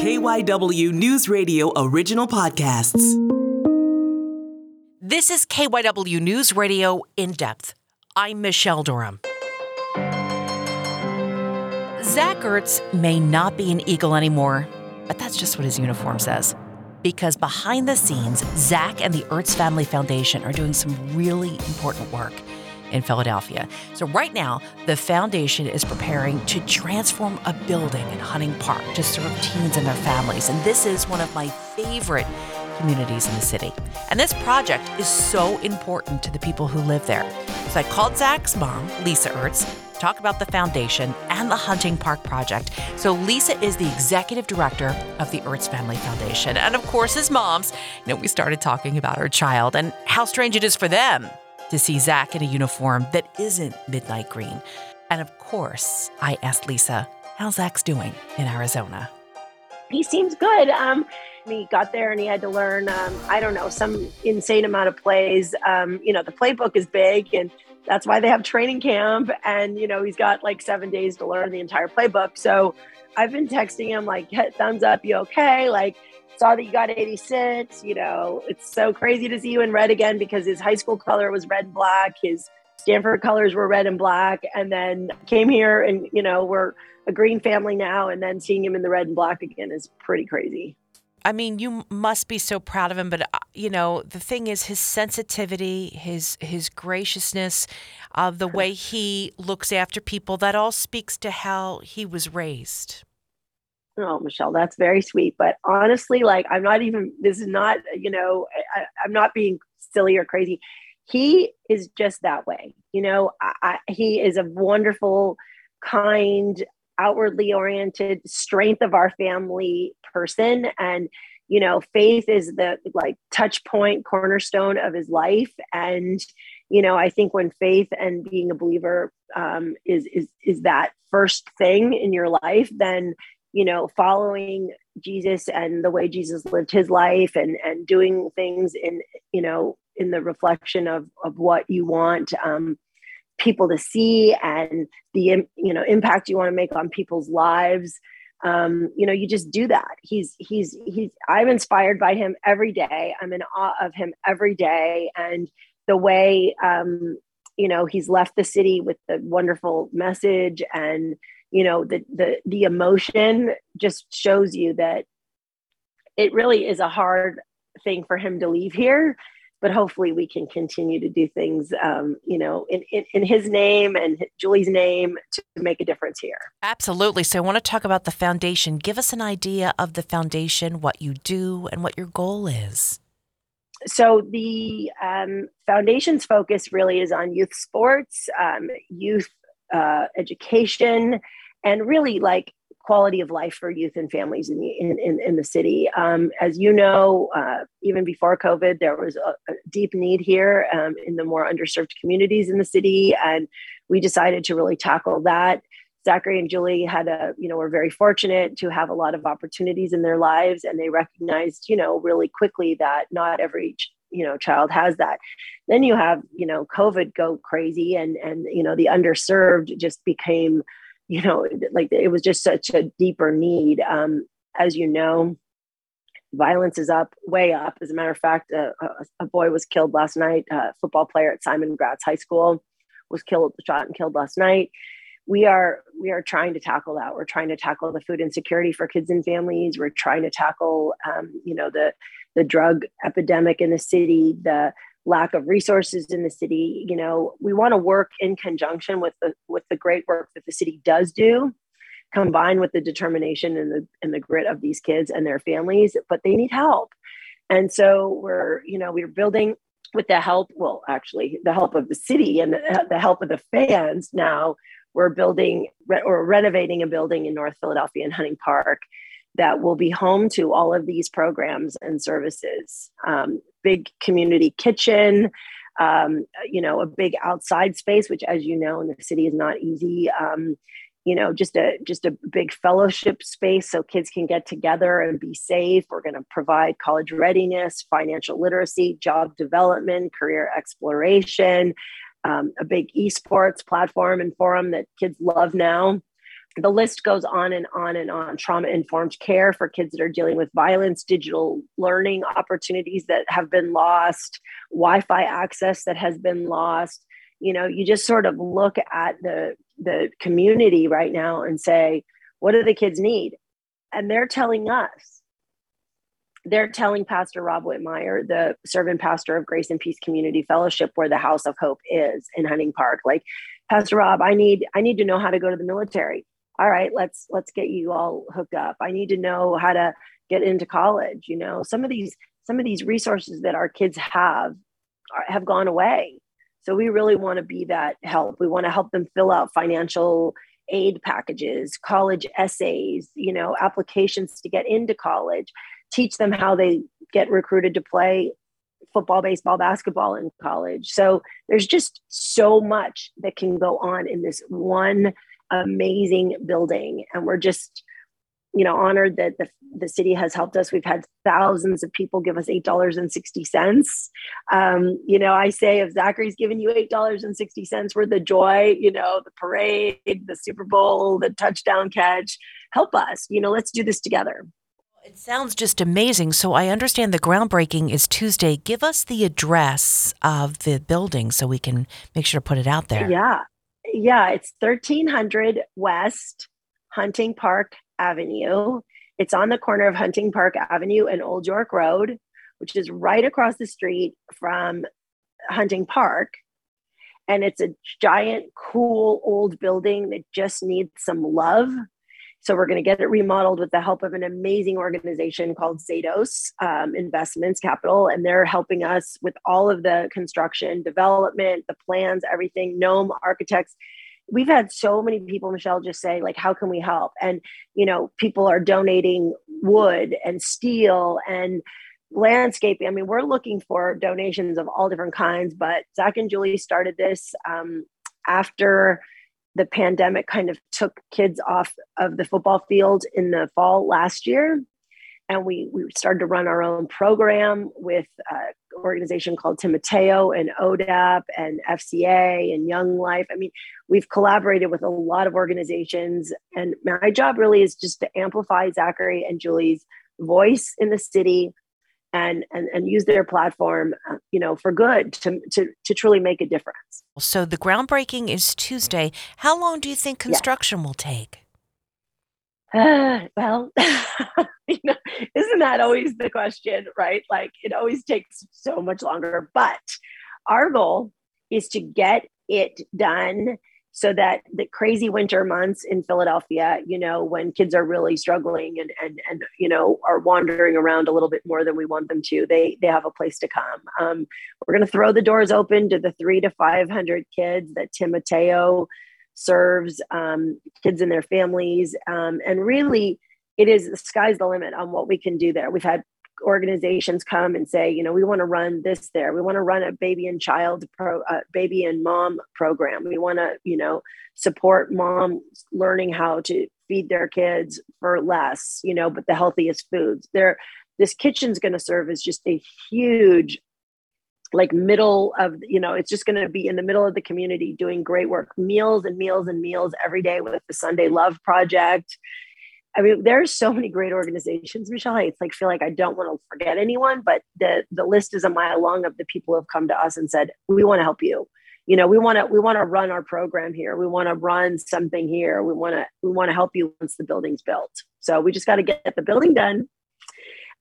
KYW News Radio original podcasts. This is KYW News Radio in depth. I'm Michelle Durham. Zach Ertz may not be an Eagle anymore, but that's just what his uniform says. Because behind the scenes, Zach and the Ertz Family Foundation are doing some really important work in Philadelphia. So, right now, the foundation is preparing to transform a building in Hunting Park to serve teens and their families. And this is one of my favorite communities in the city. And this project is so important to the people who live there. So, I called Zach's mom, Lisa Ertz, talk about the foundation and the Hunting Park project. So Lisa is the executive director of the Ertz Family Foundation. And of course, as moms, you know, we started talking about our child and how strange it is for them to see Zach in a uniform that isn't midnight green. And of course, I asked Lisa how Zach's doing in Arizona. He seems good. Um, he got there and he had to learn, um, I don't know, some insane amount of plays. Um, you know, the playbook is big and that's why they have training camp. And, you know, he's got like seven days to learn the entire playbook. So I've been texting him like, thumbs up, you okay? Like, saw that you got 86. You know, it's so crazy to see you in red again because his high school color was red and black. His Stanford colors were red and black. And then came here and, you know, we're a green family now. And then seeing him in the red and black again is pretty crazy. I mean, you must be so proud of him, but uh, you know, the thing is his sensitivity, his his graciousness, uh, the way he looks after people, that all speaks to how he was raised. Oh, Michelle, that's very sweet. But honestly, like, I'm not even, this is not, you know, I, am not being silly or crazy. He is just that way. You know, I, I, he is a wonderful, kind, outwardly oriented, strength of our family person. And, you know, faith is the like touch point, cornerstone of his life. And, you know, I think when faith and being a believer um, is, is, is that first thing in your life, then you know, following Jesus and the way Jesus lived his life and and doing things in you know in the reflection of of what you want um, people to see and the you know impact you want to make on people's lives. Um, you know, you just do that. He's he's he's. I'm inspired by him every day. I'm in awe of him every day, and the way um, you know he's left the city with the wonderful message and you know the the the emotion just shows you that it really is a hard thing for him to leave here but hopefully we can continue to do things um, you know in, in, in, his name and julie's name to make a difference here. Absolutely. So i want to talk about the foundation. Give us an idea of the foundation what you do and what your goal is. So the um, foundation's focus really is on youth sports um, youth uh, education and really like quality of life for youth and families in the in, in, in the city. Um, as you know, uh, even before COVID, there was a, a deep need here um, in the more underserved communities in the city, and we decided to really tackle that. Zachary and Julie had a, you know, were very fortunate to have a lot of opportunities in their lives, and they recognized, you know, really quickly that not every you know child has that then you have you know covid go crazy and and you know the underserved just became you know like it was just such a deeper need. Um as you know violence is up way up. As a matter of fact a, a, boy was killed last night. A football player at simon gratz high school was killed shot and killed last night. We are we are trying to tackle that. We're trying to tackle the food insecurity for kids and families. We're trying to tackle um, you know the the drug epidemic in the city, the lack of resources in the city. You know, we want to work in conjunction with the with the great work that the city does do, combined with the determination and the and the grit of these kids and their families, but they need help. And so we're, you know, we're building with the help, well, actually, the help of the city and the, the help of the fans now we're building or renovating a building in North Philadelphia in Hunting Park that will be home to all of these programs and services. Um, big community kitchen, um, you know, a big outside space, which, as you know, in the city is not easy. Um, you know, just a just a big fellowship space so kids can get together and be safe. We're going to provide college readiness, financial literacy, job development, career exploration, um, a big esports platform and forum that kids love now the list goes on and on and on. Trauma informed care for kids that are dealing with violence digital learning opportunities that have been lost wi-fi access that has been lost. You know you just sort of look at the the community right now and say what do the kids need? And they're telling us they're telling pastor rob whitmire the servant pastor of grace and peace community fellowship where the house of hope is in hunting park. Like pastor rob i need i need to know how to go to the military all right let's let's get you all hooked up. I need to know how to get into college you know some of these some of these resources that our kids have are, have gone away. So we really want to be that help. We want to help them fill out financial aid packages college essays you know applications to get into college teach them how they get recruited to play football baseball basketball in college. So there's just so much that can go on in this one amazing building and we're just you know honored that the, the city has helped us we've had thousands of people give us eight dollars and 60 cents um, you know i say if zachary's giving you eight dollars and 60 cents worth of joy you know the parade the super bowl the touchdown catch help us you know let's do this together it sounds just amazing. So I understand the groundbreaking is Tuesday. Give us the address of the building so we can make sure to put it out there. Yeah yeah, it's 1300 West Hunting Park Avenue. It's on the corner of Hunting Park Avenue and Old York Road, which is right across the street from Hunting Park. And it's a giant, cool old building that just needs some love so we're going to get it remodeled with the help of an amazing organization called Zados um, Investments Capital, and they're helping us with all of the construction, development, the plans, everything. Gnome Architects. We've had so many people, Michelle, just say like, "How can we help?" And you know, people are donating wood and steel and landscaping. I mean, we're looking for donations of all different kinds. But Zach and Julie started this um, after the pandemic kind of took kids off of the football field in the fall last year. And we, we started to run our own program with an organization called Timoteo and ODAP and FCA and Young Life. I mean, we've collaborated with a lot of organizations. And my job really is just to amplify Zachary and Julie's voice in the city and and and use their platform uh, you know for good to to to truly make a difference. So the groundbreaking is tuesday. How long do you think construction yeah. will take? Uh, well you know isn't that always the question right? Like it always takes so much longer but our goal is to get it done so that the crazy winter months in Philadelphia, you know, when kids are really struggling and and and you know are wandering around a little bit more than we want them to, they they have a place to come. Um, we're going to throw the doors open to the three to five hundred kids that Timoteo serves, um, kids and their families, um, and really. It is the sky's the limit on what we can do there. We've had organizations come and say, you know, we want to run this there. We want to run a baby and child pro, uh, baby and mom program. We want to, you know, support moms learning how to feed their kids for less, you know, but the healthiest foods. There, this kitchen's going to serve as just a huge like middle of you know it's just going to be in the middle of the community doing great work meals and meals and meals every day with the sunday love project I mean, there's so many great organizations, Michelle. It's like feel like I don't want to forget anyone, but the the list is a mile long of the people who have come to us and said, "We want to help you." You know, we want to we want to run our program here. We want to run something here. We want to we want to help you once the building's built. So we just got to get the building done,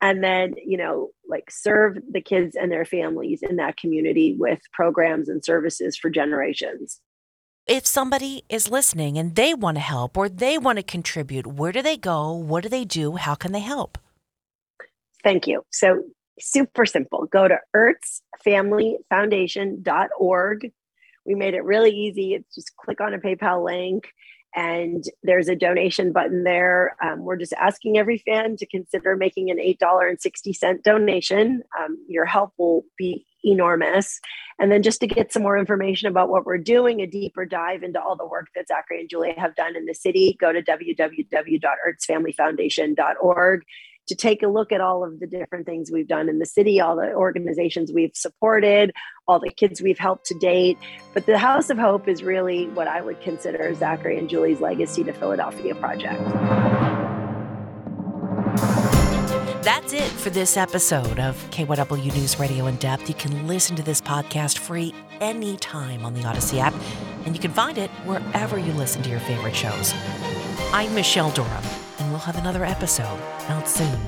and then you know, like serve the kids and their families in that community with programs and services for generations if somebody is listening and they want to help or they want to contribute, where do they go? What do they do? How can they help? Thank you. So, super simple. Go to ertzfamilyfoundation.org. We made it really easy. It's just click on a PayPal link and there's a donation button there. Um, we're just asking every fan to consider making an $8.60 donation. Um, your help will be enormous. And then just to get some more information about what we're doing, a deeper dive into all the work that Zachary and Julia have done in the city, go to www.ertzfamilyfoundation.org. to take a look at all of the different things we've done in the city, all the organizations we've supported, all the kids we've helped to date. But the House of Hope is really what I would consider Zachary and Julie's Legacy to Philadelphia project. That's it for this episode of KYW News Radio in Depth. You can listen to this podcast free anytime on the Audacy app, and you can find it wherever you listen to your favorite shows. I'm Michelle Durham, and we'll have another episode out soon.